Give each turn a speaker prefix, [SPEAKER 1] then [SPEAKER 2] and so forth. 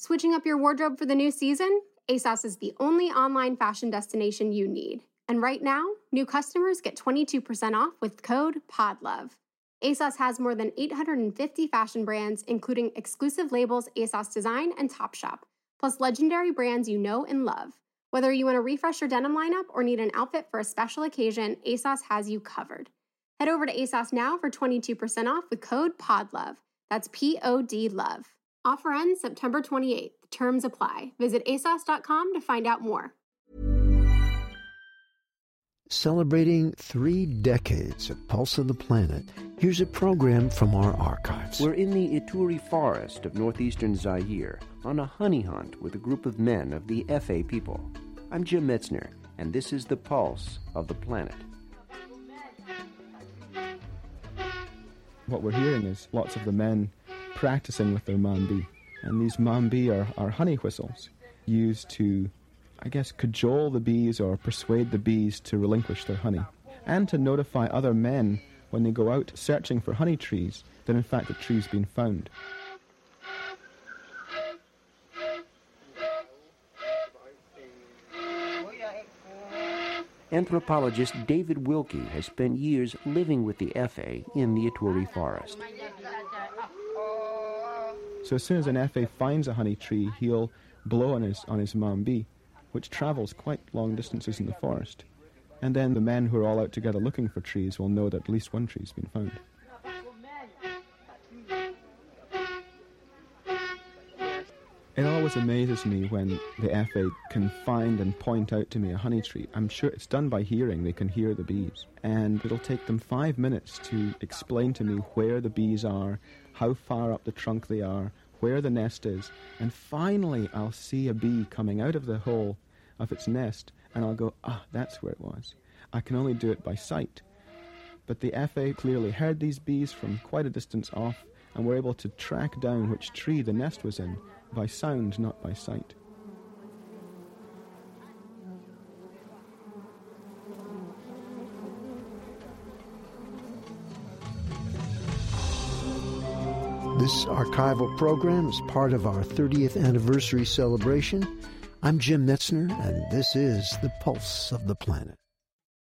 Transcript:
[SPEAKER 1] Switching up your wardrobe for the new season? ASOS is the only online fashion destination you need. And right now, new customers get 22% off with code PODLOVE. ASOS has more than 850 fashion brands, including exclusive labels ASOS Design and Topshop, plus legendary brands you know and love. Whether you want to refresh your denim lineup or need an outfit for a special occasion, ASOS has you covered. Head over to ASOS now for 22% off with code PODLOVE. That's P O D LOVE. Offer ends September 28th. Terms apply. Visit ASOS.com to find out more.
[SPEAKER 2] Celebrating three decades of Pulse of the Planet, here's a program from our archives.
[SPEAKER 3] We're in the Ituri forest of northeastern Zaire on a honey hunt with a group of men of the Efe people. I'm Jim Metzner, and this is the Pulse of the Planet.
[SPEAKER 4] What we're hearing is lots of the men practicing with their mambi. And these mambi are, are honey whistles used to, I guess, cajole the bees or persuade the bees to relinquish their honey. And to notify other men when they go out searching for honey trees that in fact the tree's been found.
[SPEAKER 3] Anthropologist David Wilkie has spent years living with the Efe in the Ituri forest.
[SPEAKER 4] So as soon as an Efe finds a honey tree, he'll blow on his, on his mambi, which travels quite long distances in the forest. And then the men who are all out together looking for trees will know that at least one tree's been found. It always amazes me when the Efe can find and point out to me a honey tree. I'm sure it's done by hearing, they can hear the bees. And it'll take them five minutes to explain to me where the bees are, how far up the trunk they are, where the nest is. And finally, I'll see a bee coming out of the hole of its nest, and I'll go, ah, that's where it was. I can only do it by sight. But the Efe clearly heard these bees from quite a distance off and were able to track down which tree the nest was in by sound, not by sight.
[SPEAKER 2] This archival program is part of our 30th anniversary celebration. I'm Jim Metzner, and this is the Pulse of the Planet.